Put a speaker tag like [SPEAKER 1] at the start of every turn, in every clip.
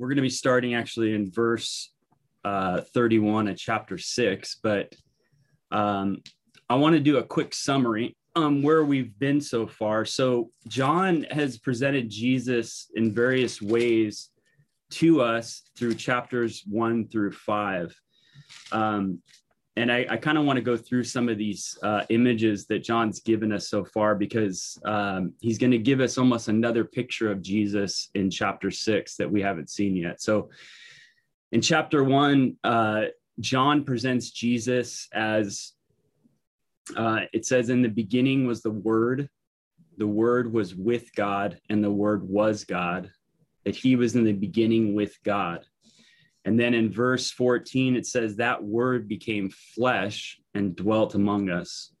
[SPEAKER 1] we're going to be starting actually in verse uh, 31 of chapter 6, but um, I want to do a quick summary um, where we've been so far. So, John has presented Jesus in various ways to us through chapters one through five. Um, and I, I kind of want to go through some of these uh, images that John's given us so far because um, he's going to give us almost another picture of Jesus in chapter six that we haven't seen yet. So, in chapter one, uh, John presents Jesus as uh, it says, In the beginning was the Word, the Word was with God, and the Word was God, that he was in the beginning with God. And then in verse 14, it says, That Word became flesh and dwelt among us.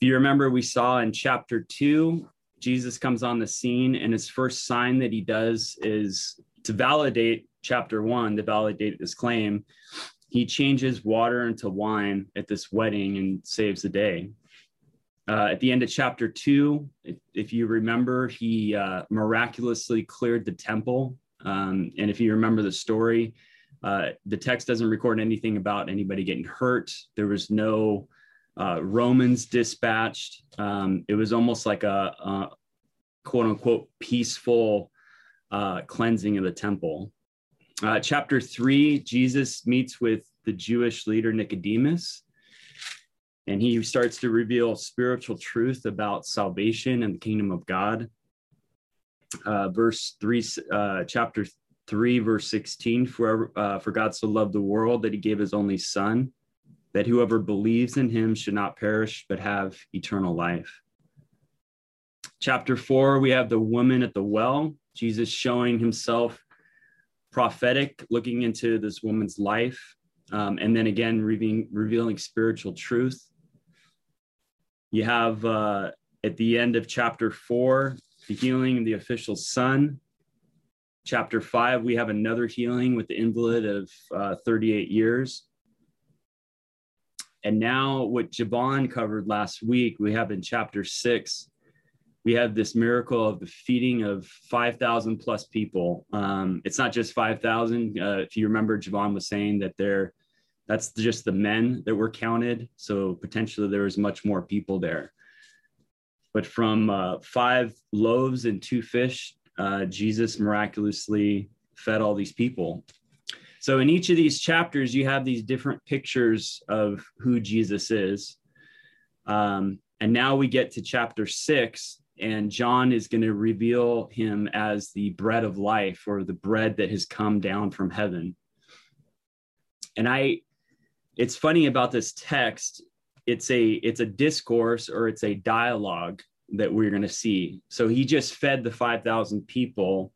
[SPEAKER 1] If you remember, we saw in chapter two, Jesus comes on the scene, and his first sign that he does is to validate chapter one, to validate this claim he changes water into wine at this wedding and saves the day. Uh, at the end of chapter two, if, you remember, he uh, miraculously cleared the temple. Um, and if you remember the story, uh, the text doesn't record anything about anybody getting hurt. There was no uh, Romans dispatched. Um, it was almost like a, a quote unquote peaceful uh, cleansing of the temple. Uh, chapter three, Jesus meets with the Jewish leader Nicodemus, and he starts to reveal spiritual truth about salvation and the kingdom of God. Uh, verse three, uh, chapter three, verse sixteen: For uh, for God so loved the world that He gave His only Son, that whoever believes in Him should not perish but have eternal life. Chapter four, we have the woman at the well. Jesus showing Himself prophetic, looking into this woman's life, um, and then again revealing, revealing spiritual truth. You have uh, at the end of chapter four, the healing of the official son. Chapter five, we have another healing with the invalid of uh, 38 years. And now, what Javon covered last week, we have in chapter six, we have this miracle of the feeding of 5,000 plus people. Um, it's not just 5,000. Uh, if you remember, Javon was saying that there, that's just the men that were counted. So potentially there was much more people there. But from uh, five loaves and two fish, uh, Jesus miraculously fed all these people. So in each of these chapters, you have these different pictures of who Jesus is. Um, and now we get to chapter six, and John is going to reveal him as the bread of life or the bread that has come down from heaven. And I it's funny about this text, it's a it's a discourse or it's a dialogue that we're going to see. So he just fed the 5000 people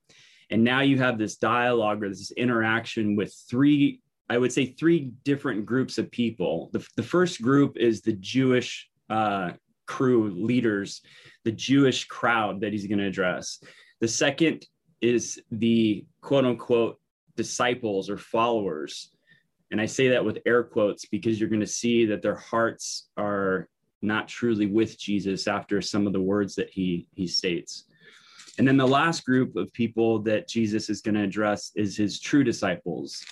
[SPEAKER 1] and now you have this dialogue or this interaction with three I would say three different groups of people. The, the first group is the Jewish uh, crew leaders, the Jewish crowd that he's going to address. The second is the quote unquote disciples or followers. And I say that with air quotes because you're going to see that their hearts are not truly with Jesus after some of the words that he he states. And then the last group of people that Jesus is going to address is his true disciples.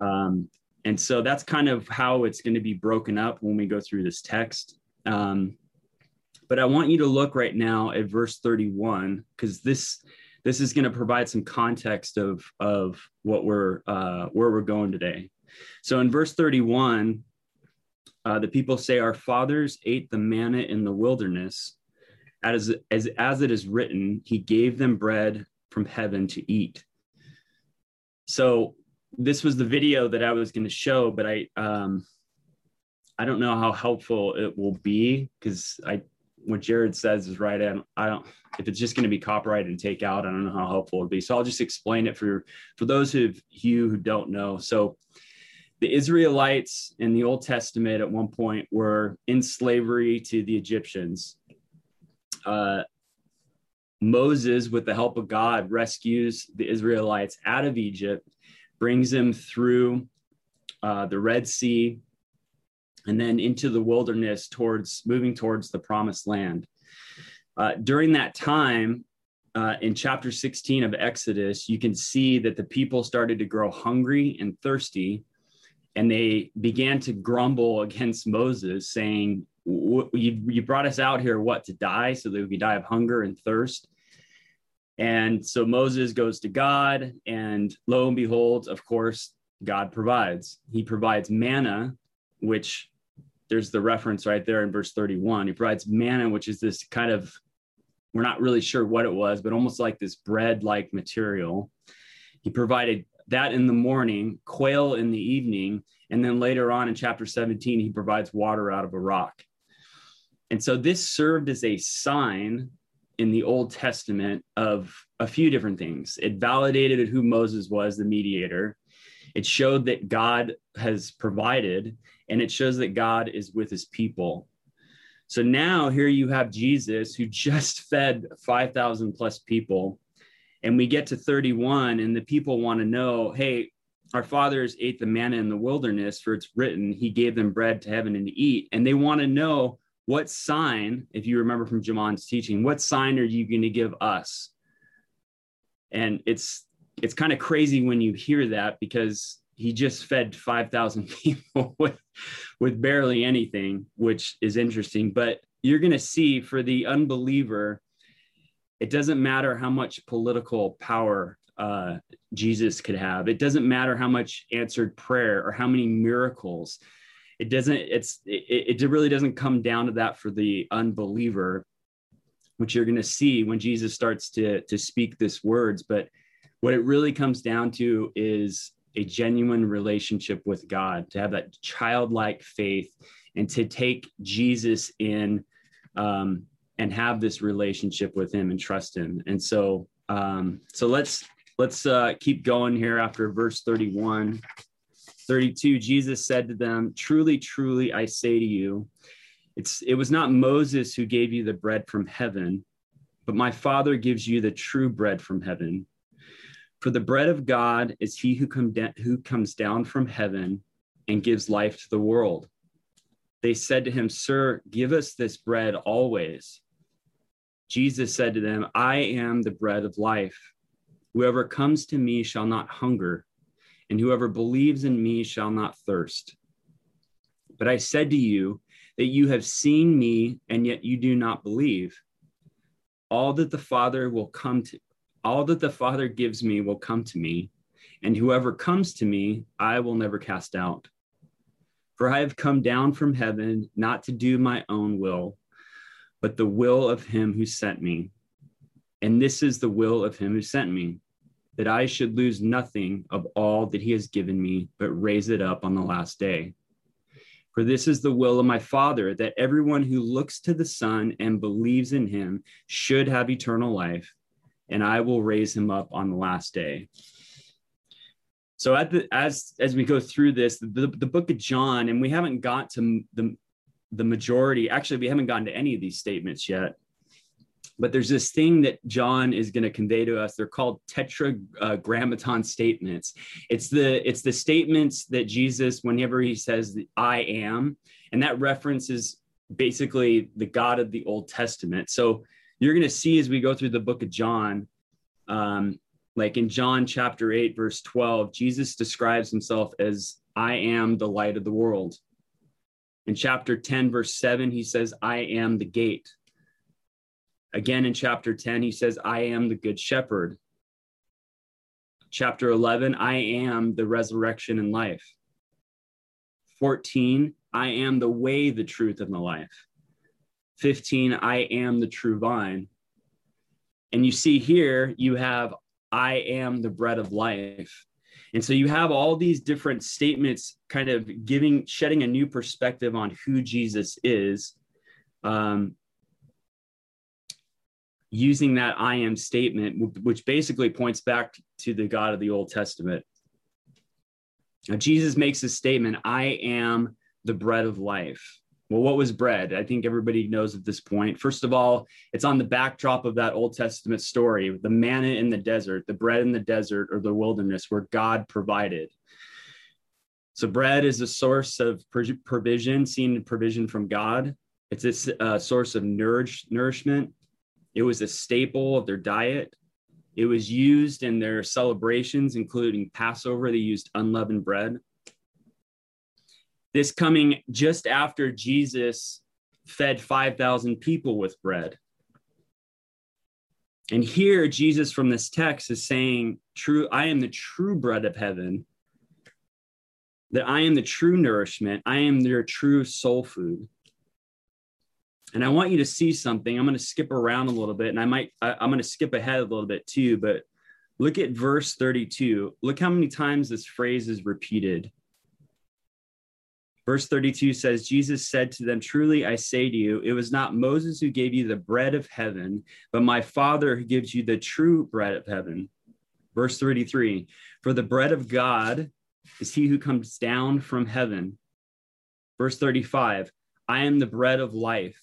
[SPEAKER 1] Um, and so that's kind of how it's going to be broken up when we go through this text. Um, but I want you to look right now at verse 31 because this this is going to provide some context of of what we're uh, where we're going today. So in verse 31, uh, the people say, "Our fathers ate the manna in the wilderness, as as as it is written, He gave them bread from heaven to eat." So this was the video that I was going to show, but I um, I don't know how helpful it will be because I what Jared says is right. Don't, I don't if it's just going to be copyrighted and take out, I don't know how helpful it'll be. So I'll just explain it for for those of you who don't know. So the Israelites in the Old Testament at one point were in slavery to the Egyptians. Uh, Moses, with the help of God, rescues the Israelites out of Egypt, brings them through uh, the Red Sea, and then into the wilderness towards moving towards the promised land. Uh, during that time, uh, in chapter 16 of Exodus, you can see that the people started to grow hungry and thirsty, and they began to grumble against Moses, saying, you, you brought us out here, what, to die so that we could die of hunger and thirst? And so Moses goes to God, and lo and behold, of course, God provides. He provides manna, which there's the reference right there in verse 31. He provides manna, which is this kind of, we're not really sure what it was, but almost like this bread like material. He provided that in the morning, quail in the evening, and then later on in chapter 17, he provides water out of a rock. And so this served as a sign in the Old Testament of a few different things. It validated who Moses was, the mediator. It showed that God has provided, and it shows that God is with his people. So now here you have Jesus who just fed 5,000 plus people. And we get to 31, and the people want to know hey, our fathers ate the manna in the wilderness, for it's written, He gave them bread to heaven and to eat. And they want to know what sign, if you remember from Jamon's teaching, what sign are you going to give us? And it's it's kind of crazy when you hear that because he just fed 5,000 people with with barely anything, which is interesting. But you're going to see for the unbeliever, it doesn't matter how much political power uh, Jesus could have. It doesn't matter how much answered prayer or how many miracles it doesn't it's it, it really doesn't come down to that for the unbeliever which you're going to see when jesus starts to to speak this words but what it really comes down to is a genuine relationship with god to have that childlike faith and to take jesus in um, and have this relationship with him and trust him and so um, so let's let's uh, keep going here after verse 31 32, Jesus said to them, Truly, truly, I say to you, it's, it was not Moses who gave you the bread from heaven, but my Father gives you the true bread from heaven. For the bread of God is he who, come de- who comes down from heaven and gives life to the world. They said to him, Sir, give us this bread always. Jesus said to them, I am the bread of life. Whoever comes to me shall not hunger and whoever believes in me shall not thirst. But I said to you that you have seen me, and yet you do not believe. All that the Father will come to, all that the Father gives me will come to me, and whoever comes to me, I will never cast out. For I have come down from heaven not to do my own will, but the will of him who sent me. And this is the will of him who sent me that I should lose nothing of all that he has given me, but raise it up on the last day. For this is the will of my Father, that everyone who looks to the Son and believes in him should have eternal life, and I will raise him up on the last day. So the, as as we go through this, the, the book of John, and we haven't got to the the majority. Actually, we haven't gotten to any of these statements yet but there's this thing that John is going to convey to us. They're called tetragrammaton statements. It's the it's the statements that Jesus, whenever he says "I am," and that references basically the God of the Old Testament. So you're going to see as we go through the book of John, um, like in John chapter eight, verse twelve, Jesus describes himself as "I am the light of the world." In chapter 10, verse 7, he says, I am the gate. Again, in chapter 10, he says, I am the good shepherd. Chapter 11, I am the resurrection and life. 14, I am the way, the truth, and the life. 15, I am the true vine. And you see here, you have, I am the bread of life. And so you have all these different statements kind of giving, shedding a new perspective on who Jesus is. Um, using that I am statement, which basically points back to the God of the Old Testament. Now, Jesus makes a statement I am the bread of life. Well, what was bread? I think everybody knows at this point. First of all, it's on the backdrop of that Old Testament story the manna in the desert, the bread in the desert or the wilderness where God provided. So, bread is a source of provision, seen provision from God. It's a source of nourish, nourishment It was a staple of their diet. It was used in their celebrations, including Passover. They used unleavened bread. This coming just after Jesus fed 5,000 people with bread. And here, Jesus from this text is saying, True, I am the true bread of heaven, that I am the true nourishment, I am their true soul food. And I want you to see something. I'm going to skip around a little bit, and I might, I, I'm going to skip ahead a little bit too, but look at verse 32. Look how many times this phrase is repeated. Verse 32 says, Jesus said to them, Truly I say to you, it was not Moses who gave you the bread of heaven, but my Father who gives you the true bread of heaven. Verse 33 For the bread of God is he who comes down from heaven. Verse 35 I am the bread of life.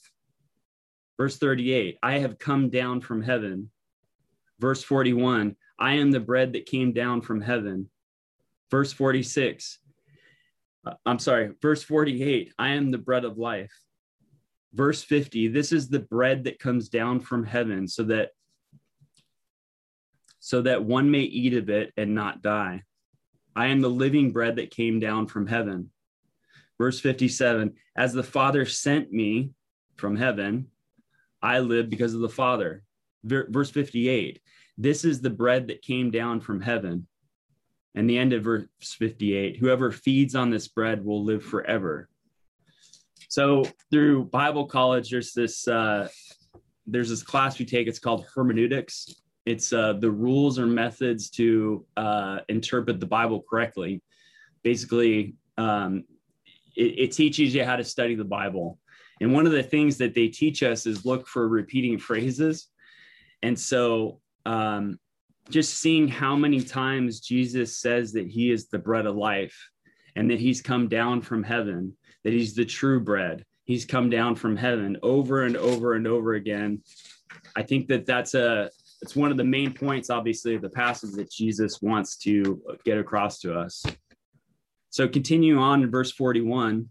[SPEAKER 1] Verse 38 I have come down from heaven. Verse 41 I am the bread that came down from heaven. Verse 46 uh, Uh, I'm sorry, verse 48 I am the bread of life. Verse 50 This is the bread that comes down from heaven so that so that one may eat of it and not die. I am the living bread that came down from heaven. Verse 57 As the Father sent me from heaven, I live because of the Father. Verse 58 This is the bread that came down from heaven. And the end of verse 58 whoever feeds on this bread will live forever. So through Bible college, there's this uh, there's this class we take. It's called hermeneutics. It's uh, the rules or methods to uh, interpret the Bible correctly. Basically, um, it, it teaches you how to study the Bible. And one of the things that they teach us is look for repeating phrases. And so um, just seeing how many times Jesus says that he is the bread of life and that he's come down from heaven, that he's the true bread. He's come down from heaven over and over and over again. I think that that's a it's one of the main points obviously of the passage that Jesus wants to get across to us. So continue on in verse 41,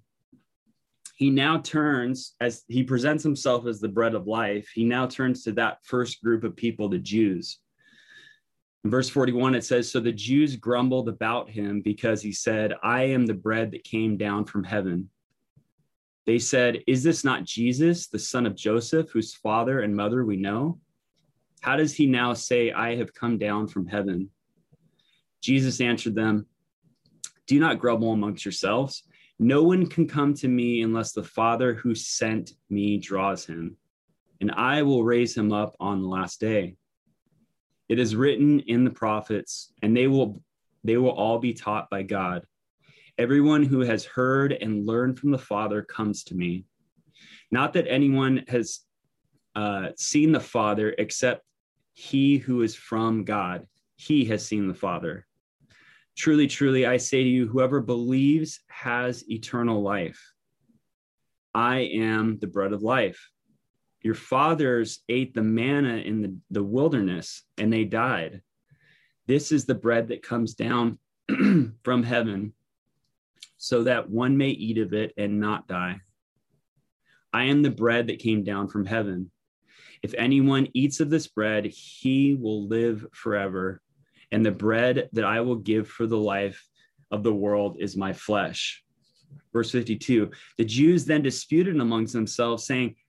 [SPEAKER 1] he now turns as he presents himself as the bread of life, he now turns to that first group of people, the Jews. In verse 41, it says, So the Jews grumbled about him because he said, I am the bread that came down from heaven. They said, Is this not Jesus, the son of Joseph, whose father and mother we know? How does he now say, I have come down from heaven? Jesus answered them, Do not grumble amongst yourselves. No one can come to me unless the Father who sent me draws him, and I will raise him up on the last day. It is written in the prophets, and they will they will all be taught by God. Everyone who has heard and learned from the Father comes to me. Not that anyone has uh, seen the Father except he who is from God. He has seen the Father. Truly, truly, I say to you, whoever believes has eternal life. I am the bread of life your fathers ate the manna in the, the wilderness and they died. This is the bread that comes down from heaven so that one may eat of it and not die. I am the bread that came down from heaven. If anyone eats of this bread, he will live forever. And the bread that I will give for the life of the world is my flesh. Verse 52 The Jews then disputed amongst themselves, saying,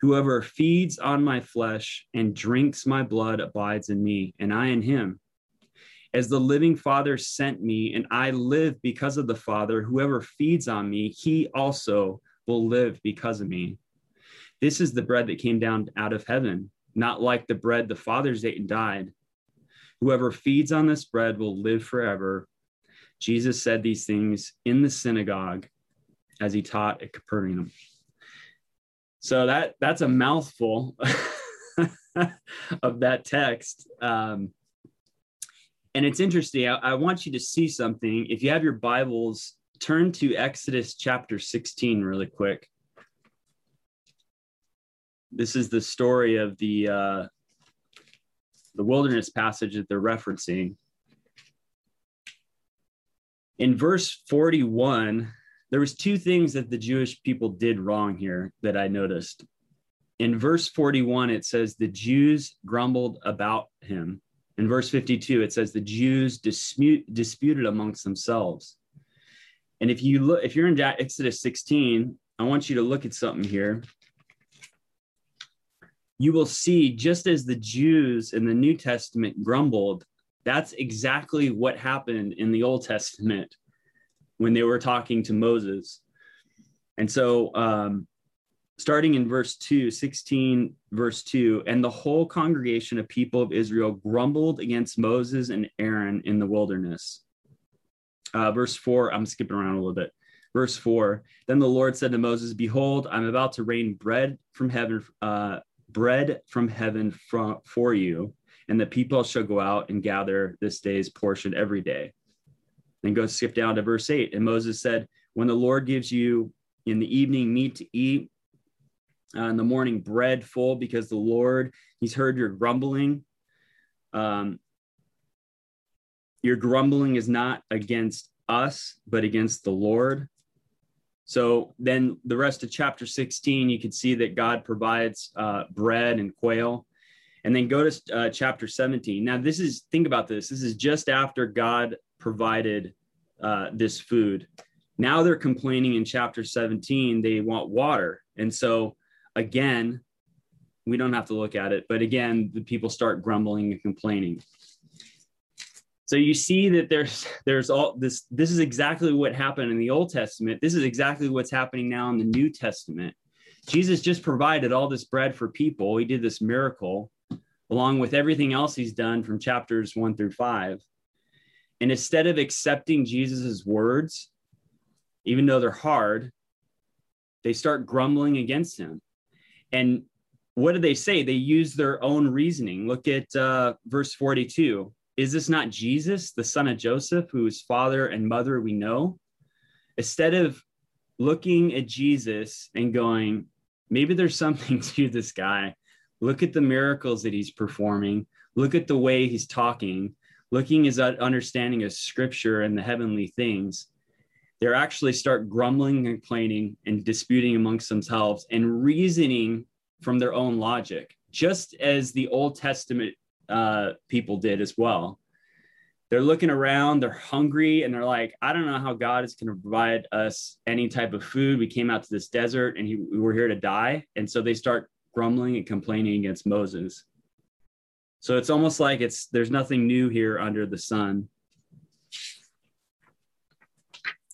[SPEAKER 1] Whoever feeds on my flesh and drinks my blood abides in me, and I in him. As the living Father sent me, and I live because of the Father, whoever feeds on me, he also will live because of me. This is the bread that came down out of heaven, not like the bread the fathers ate and died. Whoever feeds on this bread will live forever. Jesus said these things in the synagogue as he taught at Capernaum. So that that's a mouthful. of that text. Um, and it's interesting. I, I want you to see something. If you have your Bibles, turn to Exodus chapter 16 really quick. This is the story of the uh, the wilderness passage that they're referencing. In verse 41, there was two things that the Jewish people did wrong here that I noticed. In verse 41, it says the Jews grumbled about him. In verse 52, it says the Jews dispute, disputed amongst themselves. And if you look, if you're in Exodus 16, I want you to look at something here. You will see, just as the Jews in the New Testament grumbled, that's exactly what happened in the Old Testament when they were talking to Moses. And so, um, starting in verse 2, 16, verse 2, and the whole congregation of people of Israel grumbled against Moses and Aaron in the wilderness. Uh, verse 4, I'm skipping around a little bit. Verse 4 Then the Lord said to Moses, Behold, I'm about to rain bread from heaven, uh, bread from heaven for you, and the people shall go out and gather this day's portion every day. Then go skip down to verse 8. And Moses said, When the Lord gives you in the evening meat to eat, uh, in the morning bread full, because the Lord, He's heard your grumbling. Um, your grumbling is not against us, but against the Lord. So then the rest of chapter 16, you can see that God provides uh, bread and quail. And then go to uh, chapter 17. Now, this is, think about this. This is just after God provided uh, this food. Now they're complaining in chapter 17, they want water. And so, again, we don't have to look at it, but again, the people start grumbling and complaining. So you see that there's there's all this this is exactly what happened in the Old Testament. This is exactly what's happening now in the New Testament. Jesus just provided all this bread for people. He did this miracle along with everything else he's done from chapters 1 through 5. And instead of accepting Jesus's words, even though they're hard, they start grumbling against him. And what do they say? They use their own reasoning. Look at uh, verse 42. Is this not Jesus, the son of Joseph, whose father and mother we know? Instead of looking at Jesus and going, maybe there's something to this guy. Look at the miracles that he's performing. Look at the way he's talking looking is that understanding of scripture and the heavenly things, they actually start grumbling and complaining and disputing amongst themselves and reasoning from their own logic, just as the Old Testament uh, people did as well. They're looking around, they're hungry, and they're like, I don't know how God is going to provide us any type of food. We came out to this desert and he, we were here to die. And so they start grumbling and complaining against Moses. So it's almost like it's there's nothing new here under the sun.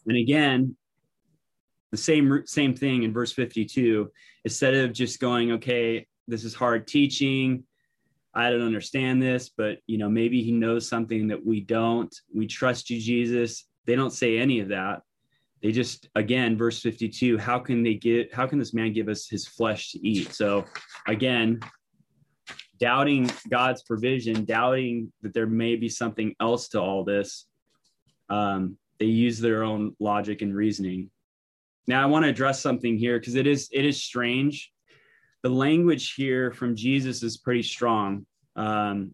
[SPEAKER 1] And again, the same same thing in verse 52. Instead of just going, okay, this is hard teaching. I don't understand this, but you know, maybe he knows something that we don't. We trust you, Jesus. They don't say any of that. They just again, verse 52, how can they get how can this man give us his flesh to eat? So again, doubting God's provision, doubting that there may be something else to all this, um, they use their own logic and reasoning. Now, I want to address something here because it is it is strange. The language here from Jesus is pretty strong. Um,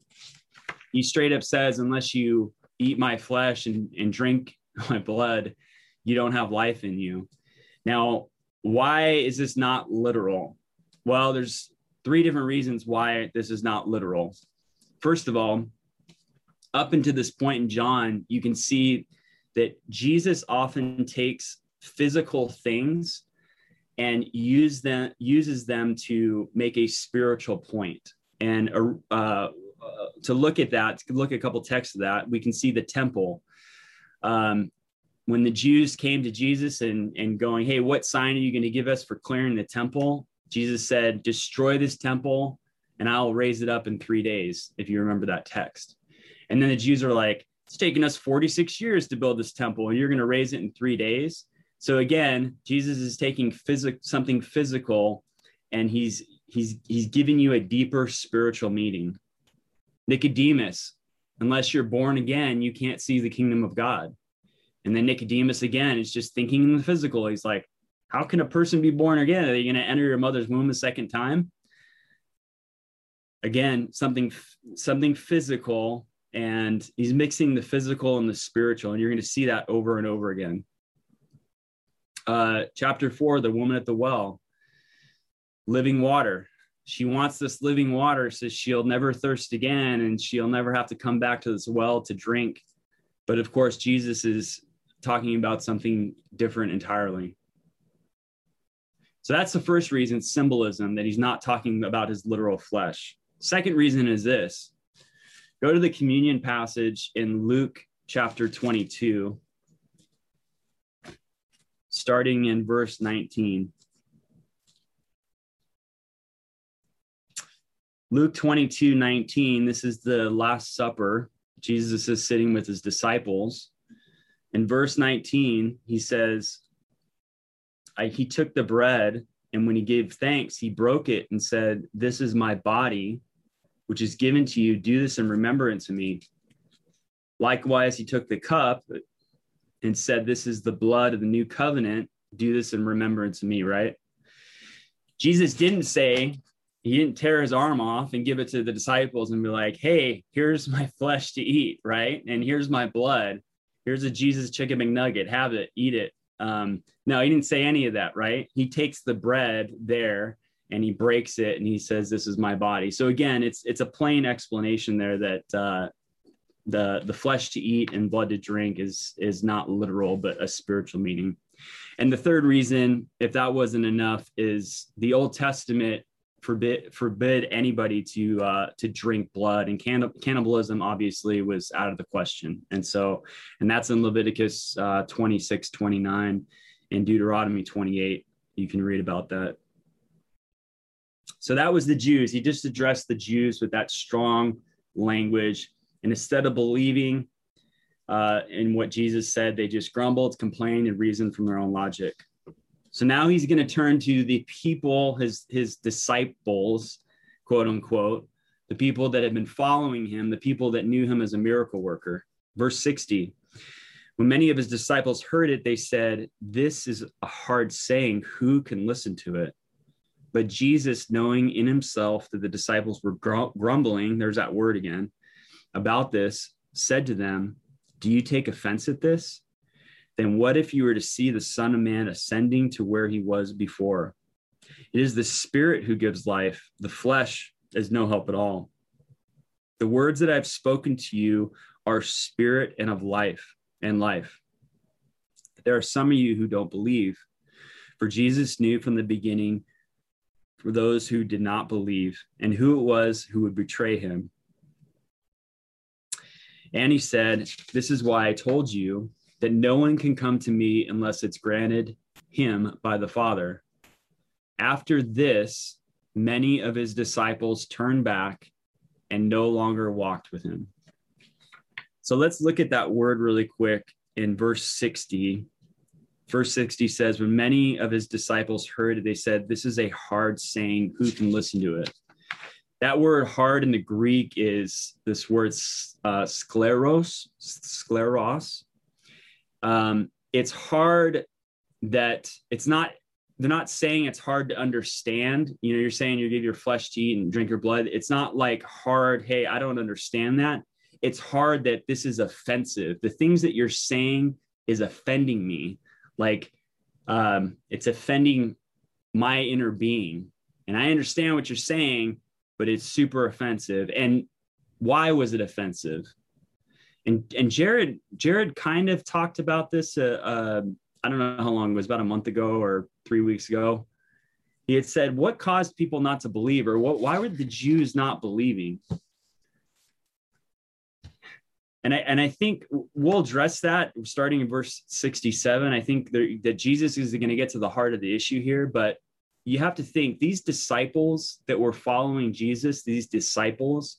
[SPEAKER 1] he straight up says, "Unless you eat my flesh and, and drink my blood, you don't have life in you." Now, why is this not literal? Well, there's three different reasons why this is not literal. First of all, up until this point in John, you can see that Jesus often takes physical things and use them uses them to make a spiritual point. And uh, uh, to look at that, look at a couple texts of that, we can see the temple. Um, when the Jews came to Jesus and, and going, Hey, what sign are you going to give us for clearing the temple? Jesus said, Destroy this temple and I'll raise it up in three days, if you remember that text. And then the Jews are like, It's taken us 46 years to build this temple, and you're going to raise it in three days. So again, Jesus is taking phys- something physical and he's he's he's giving you a deeper spiritual meaning. Nicodemus, unless you're born again, you can't see the kingdom of God. And then Nicodemus again is just thinking in the physical. He's like, how can a person be born again? Are they going to enter your mother's womb a second time? Again, something something physical, and he's mixing the physical and the spiritual, and you're going to see that over and over again. Uh, chapter four, the woman at the well, living water. She wants this living water so she'll never thirst again, and she'll never have to come back to this well to drink. But of course, Jesus is talking about something different entirely. So that's the first reason symbolism that he's not talking about his literal flesh. Second reason is this go to the communion passage in Luke chapter 22, starting in verse 19. Luke 22, 19, this is the Last Supper. Jesus is sitting with his disciples. In verse 19, he says, I, He took the bread, and when he gave thanks, he broke it and said, This is my body, which is given to you. Do this in remembrance of me. Likewise, he took the cup and said, This is the blood of the new covenant. Do this in remembrance of me, right? Jesus didn't say, he didn't tear his arm off and give it to the disciples and be like, hey, here's my flesh to eat, right? And here's my blood here's a Jesus chicken McNugget, have it, eat it. Um, no, he didn't say any of that, right? He takes the bread there and he breaks it and he says, "This is my body." So again, it's it's a plain explanation there that uh, the the flesh to eat and blood to drink is is not literal, but a spiritual meaning. And the third reason, if that wasn't enough, is the Old Testament forbid forbid anybody to uh, to drink blood and can- cannibalism obviously was out of the question. And so and that's in leviticus uh, 26 29 and deuteronomy 28 you can read about that. So that was the jews. He just addressed the jews with that strong language. And instead of believing uh, in what jesus said they just grumbled complained and reasoned from their own logic so now he's going to turn to the people, his, his disciples, quote unquote, the people that had been following him, the people that knew him as a miracle worker. Verse 60 When many of his disciples heard it, they said, This is a hard saying. Who can listen to it? But Jesus, knowing in himself that the disciples were grumbling, there's that word again, about this, said to them, Do you take offense at this? Then what if you were to see the Son of Man ascending to where he was before? It is the Spirit who gives life, the flesh is no help at all. The words that I've spoken to you are spirit and of life and life. There are some of you who don't believe, for Jesus knew from the beginning for those who did not believe and who it was who would betray him. And he said, This is why I told you that no one can come to me unless it's granted him by the Father. After this, many of his disciples turned back and no longer walked with him. So let's look at that word really quick in verse 60. Verse 60 says, When many of his disciples heard it, they said, This is a hard saying. Who can listen to it? That word hard in the Greek is this word uh, scleros, scleros, um, it's hard that it's not they're not saying it's hard to understand. You know you're saying you give your flesh to eat and drink your blood. It's not like hard hey i don't understand that. It's hard that this is offensive. The things that you're saying is offending me. Like um, it's offending my inner being. And i understand what you're saying but it's super offensive. And why was it offensive and and Jared Jared kind of talked about this. Uh, uh, I don't know how long it was, about a month ago or three weeks ago. He had said, "What caused people not to believe, or what? Why were the Jews not believing?" And I and I think we'll address that starting in verse sixty-seven. I think there, that Jesus is going to get to the heart of the issue here, but you have to think these disciples that were following Jesus, these disciples,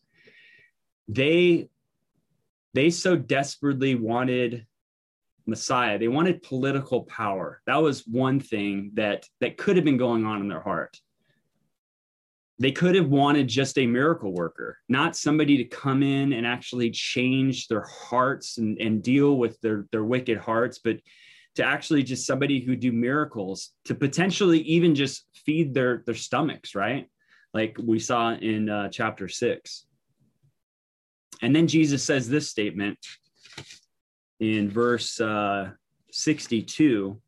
[SPEAKER 1] they they so desperately wanted Messiah. They wanted political power. That was one thing that that could have been going on in their heart. they could have wanted just a miracle worker, not somebody to come in and actually change their hearts and, and deal with their, their wicked hearts, but to actually just somebody who do miracles to potentially even just feed their their stomachs, right? Like we saw in uh, chapter six. And then Jesus says this statement in verse uh, 62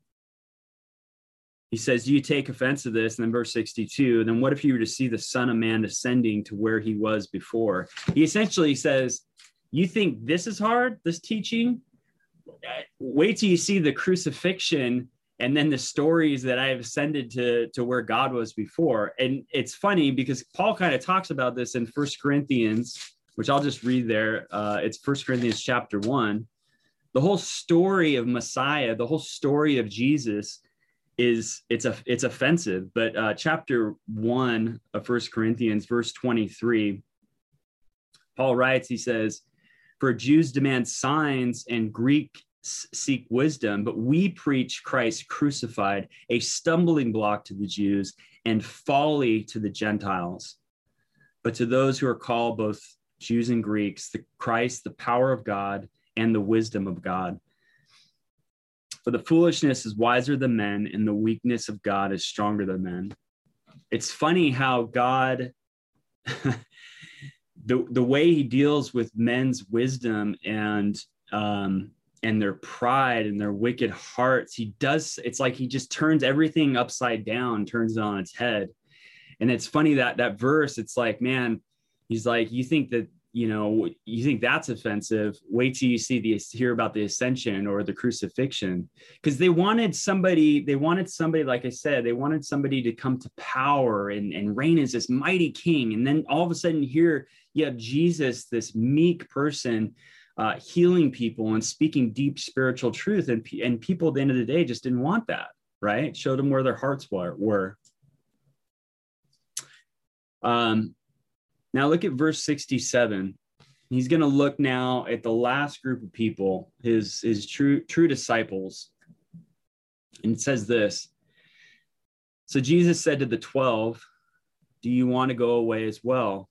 [SPEAKER 1] he says, Do you take offense to this? And then verse 62, then what if you were to see the Son of Man ascending to where he was before? He essentially says, You think this is hard, this teaching? Wait till you see the crucifixion and then the stories that I have ascended to, to where God was before. And it's funny because Paul kind of talks about this in First Corinthians, which I'll just read there. Uh, it's First Corinthians chapter one. The whole story of Messiah, the whole story of Jesus is it's a it's offensive but uh, chapter 1 of first corinthians verse 23 paul writes he says for jews demand signs and greeks seek wisdom but we preach christ crucified a stumbling block to the jews and folly to the gentiles but to those who are called both jews and greeks the christ the power of god and the wisdom of god for the foolishness is wiser than men, and the weakness of God is stronger than men. It's funny how God, the, the way he deals with men's wisdom and um, and their pride and their wicked hearts, he does. It's like he just turns everything upside down, turns it on its head. And it's funny that that verse. It's like, man, he's like, you think that you know you think that's offensive? Wait till you see the hear about the ascension or the crucifixion. Because they wanted somebody they wanted somebody like i said they wanted somebody to come to power and, and reign as this mighty king. And then all of a sudden here you have jesus this meek person uh, healing people and speaking deep spiritual truth. And, and people at the end of the day just didn't want that right? Showed them where their hearts were, were. Um, now look at verse 67. He's going to look now at the last group of people, his, his true, true disciples. And it says this So Jesus said to the 12, Do you want to go away as well?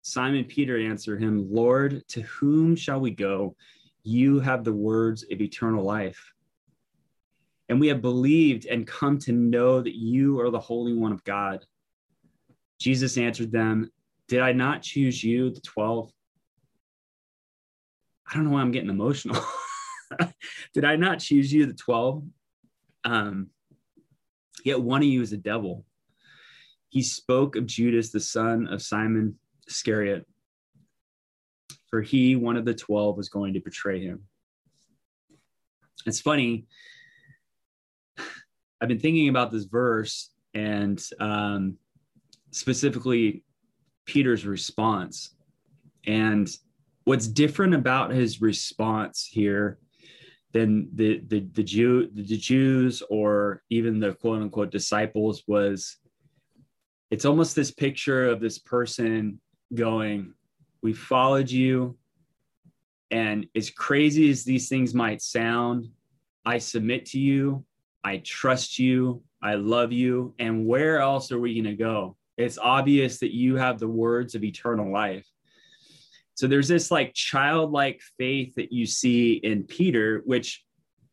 [SPEAKER 1] Simon Peter answered him, Lord, to whom shall we go? You have the words of eternal life. And we have believed and come to know that you are the Holy One of God. Jesus answered them, did I not choose you, the 12? I don't know why I'm getting emotional. Did I not choose you, the 12? Um, yet one of you is a devil. He spoke of Judas, the son of Simon Iscariot, for he, one of the 12, was going to betray him. It's funny. I've been thinking about this verse and um, specifically Peter's response. And what's different about his response here than the the the Jew the Jews or even the quote unquote disciples was it's almost this picture of this person going, We followed you. And as crazy as these things might sound, I submit to you, I trust you, I love you. And where else are we going to go? It's obvious that you have the words of eternal life. So there's this like childlike faith that you see in Peter, which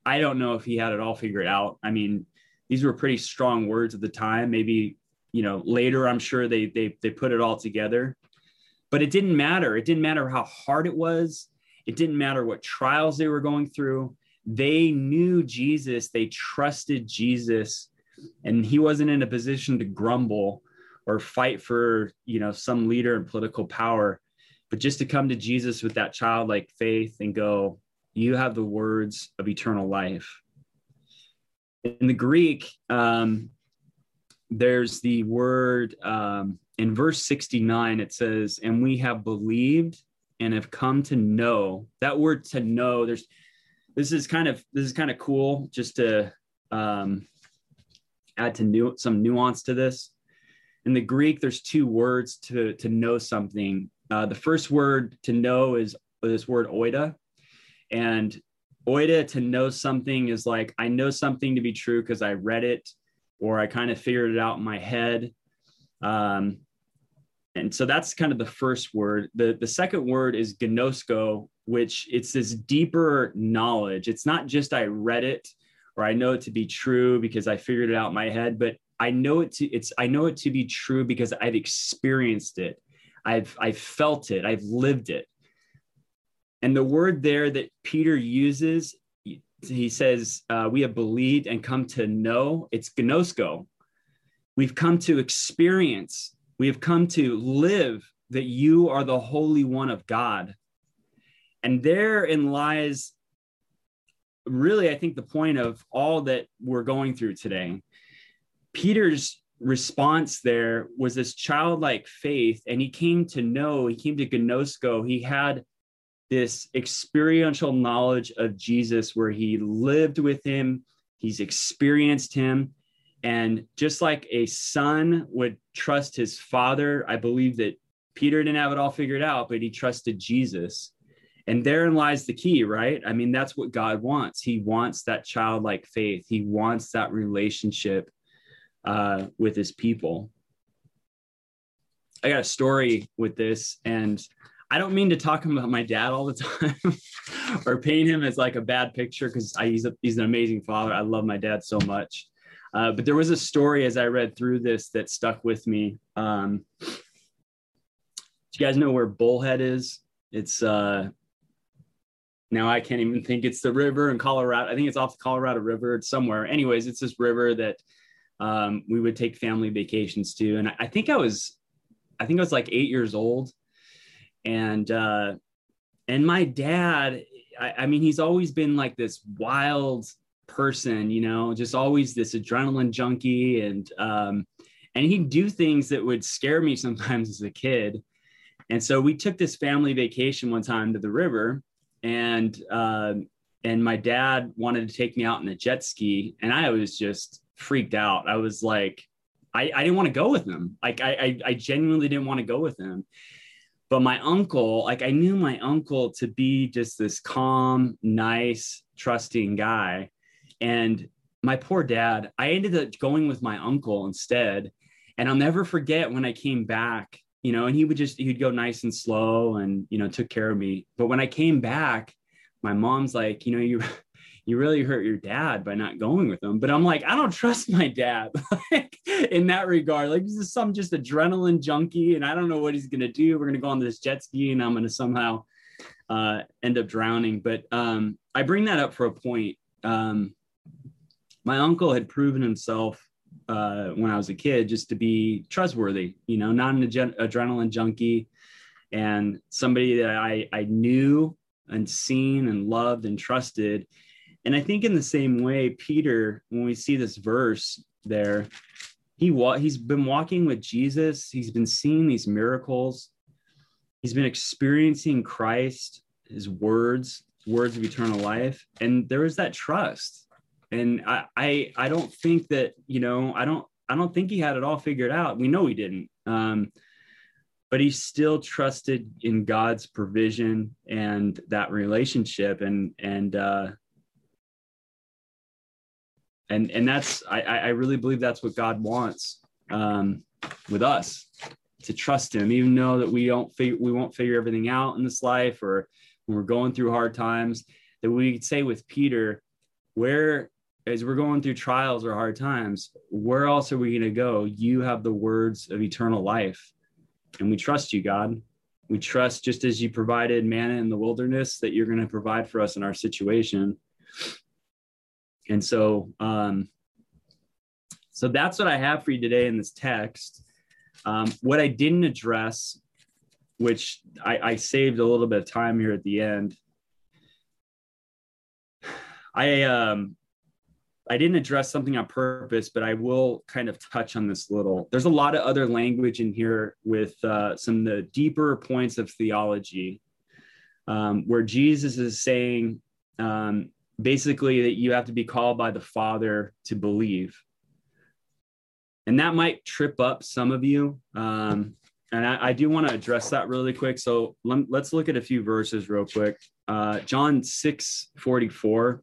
[SPEAKER 1] I don't know if he had it all figured out. I mean, these were pretty strong words at the time. Maybe, you know, later I'm sure they they they put it all together. But it didn't matter. It didn't matter how hard it was. It didn't matter what trials they were going through. They knew Jesus, they trusted Jesus, and he wasn't in a position to grumble or fight for you know some leader and political power but just to come to jesus with that childlike faith and go you have the words of eternal life. In the greek um, there's the word um, in verse 69 it says and we have believed and have come to know. That word to know there's this is kind of this is kind of cool just to um, add to new some nuance to this in the Greek, there's two words to, to know something. Uh, the first word to know is this word oida. And oida to know something is like, I know something to be true because I read it or I kind of figured it out in my head. Um, and so that's kind of the first word. The, the second word is gnosko, which it's this deeper knowledge. It's not just I read it or I know it to be true because I figured it out in my head, but I know it to it's I know it to be true because I've experienced it. I've I've felt it. I've lived it. And the word there that Peter uses, he says, uh, we have believed and come to know. It's gnosko. We've come to experience we have come to live that you are the Holy One of God. And therein lies really, I think, the point of all that we're going through today. Peter's response there was this childlike faith, and he came to know, he came to Gnosko, he had this experiential knowledge of Jesus where he lived with him, he's experienced him, and just like a son would trust his father, I believe that Peter didn't have it all figured out, but he trusted Jesus. And therein lies the key, right? I mean, that's what God wants. He wants that childlike faith, He wants that relationship uh, with His people. I got a story with this, and I don't mean to talk about my dad all the time or paint him as like a bad picture because he's, he's an amazing father. I love my dad so much. Uh, but there was a story as I read through this that stuck with me. Um, do you guys know where Bullhead is? It's uh, now I can't even think it's the river in Colorado. I think it's off the Colorado River. It's somewhere. Anyways, it's this river that um, we would take family vacations too. and I, think I was, I think I was like eight years old, and uh, and my dad, I, I mean, he's always been like this wild person, you know, just always this adrenaline junkie. And, um, and he'd do things that would scare me sometimes as a kid. And so we took this family vacation one time to the river and, um, and my dad wanted to take me out in a jet ski and I was just freaked out. I was like, I, I didn't want to go with him. Like I, I, I genuinely didn't want to go with him but my uncle like i knew my uncle to be just this calm nice trusting guy and my poor dad, I ended up going with my uncle instead. And I'll never forget when I came back, you know, and he would just, he'd go nice and slow and, you know, took care of me. But when I came back, my mom's like, you know, you, you really hurt your dad by not going with him. But I'm like, I don't trust my dad in that regard. Like, he's some just adrenaline junkie, and I don't know what he's going to do. We're going to go on this jet ski, and I'm going to somehow uh, end up drowning. But um, I bring that up for a point. Um, my uncle had proven himself uh, when I was a kid just to be trustworthy, you know, not an adrenaline junkie and somebody that I, I knew and seen and loved and trusted. And I think in the same way, Peter, when we see this verse there, he wa- he's been walking with Jesus. He's been seeing these miracles. He's been experiencing Christ, his words, words of eternal life. And there was that trust and I, I I don't think that you know I don't I don't think he had it all figured out. We know he didn't. Um, but he still trusted in God's provision and that relationship and and uh, and and that's I I really believe that's what God wants um, with us to trust Him, even though that we don't figure we won't figure everything out in this life or when we're going through hard times. That we say with Peter, where as we're going through trials or hard times, where else are we going to go? You have the words of eternal life. And we trust you, God. We trust just as you provided manna in the wilderness that you're going to provide for us in our situation. And so, um, so that's what I have for you today in this text. Um, what I didn't address, which I, I saved a little bit of time here at the end, I um, I didn't address something on purpose, but I will kind of touch on this little. There's a lot of other language in here with uh, some of the deeper points of theology, um, where Jesus is saying um, basically that you have to be called by the Father to believe. And that might trip up some of you. Um, and I, I do want to address that really quick. So let, us look at a few verses real quick. Uh, John 6 44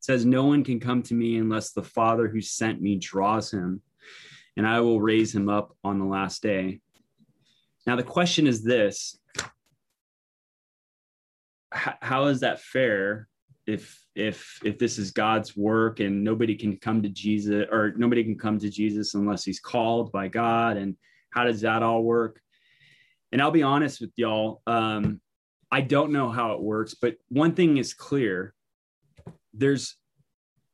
[SPEAKER 1] says, No one can come to me unless the Father who sent me draws him, and I will raise him up on the last day. Now, the question is this how is that fair if if if this is god's work and nobody can come to jesus or nobody can come to jesus unless he's called by god and how does that all work? And i'll be honest with y'all um i don't know how it works but one thing is clear. There's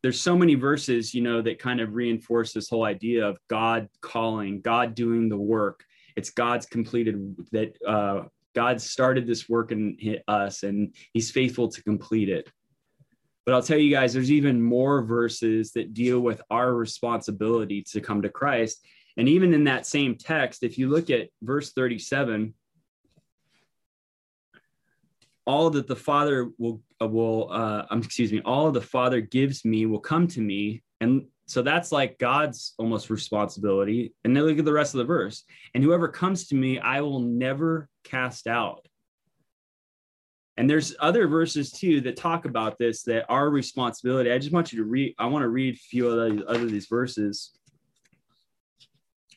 [SPEAKER 1] there's so many verses you know that kind of reinforce this whole idea of god calling god doing the work. It's god's completed that uh God started this work in us and he's faithful to complete it. But I'll tell you guys, there's even more verses that deal with our responsibility to come to Christ. And even in that same text, if you look at verse 37, all that the Father will uh, will uh, um, excuse me, all the Father gives me will come to me, and so that's like God's almost responsibility. And then look at the rest of the verse. And whoever comes to me, I will never cast out. And there's other verses too that talk about this that our responsibility. I just want you to read, I want to read a few of the other these verses.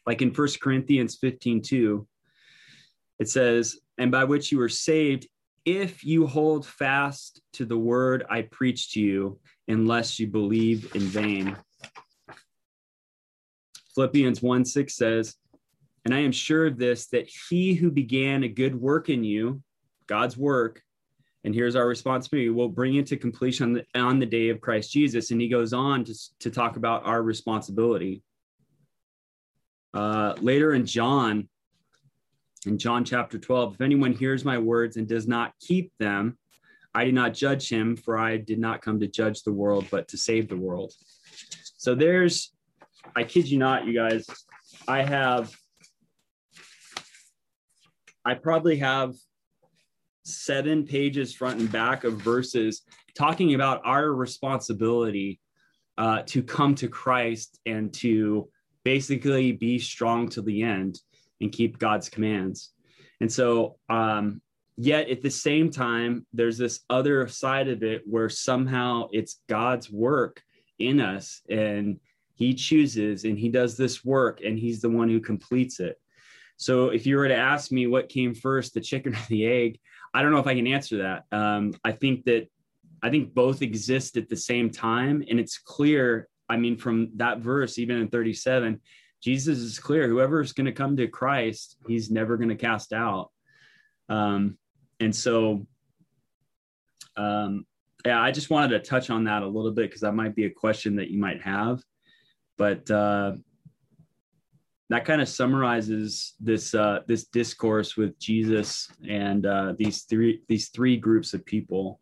[SPEAKER 1] Like in First Corinthians 15, 2, it says, And by which you were saved, if you hold fast to the word I preach to you, unless you believe in vain. Philippians 1 6 says, And I am sure of this, that he who began a good work in you, God's work, and here's our responsibility, we'll bring it to completion on the, on the day of Christ Jesus. And he goes on to, to talk about our responsibility. Uh, later in John, in John chapter 12, if anyone hears my words and does not keep them, I do not judge him, for I did not come to judge the world, but to save the world. So there's I kid you not, you guys, I have, I probably have seven pages front and back of verses talking about our responsibility uh, to come to Christ and to basically be strong to the end and keep God's commands. And so, um, yet at the same time, there's this other side of it where somehow it's God's work in us and he chooses and he does this work and he's the one who completes it. So if you were to ask me what came first, the chicken or the egg, I don't know if I can answer that. Um, I think that I think both exist at the same time, and it's clear. I mean, from that verse, even in 37, Jesus is clear. Whoever is going to come to Christ, he's never going to cast out. Um, and so, um, yeah, I just wanted to touch on that a little bit because that might be a question that you might have but uh, that kind of summarizes this uh, this discourse with Jesus and uh, these three these three groups of people.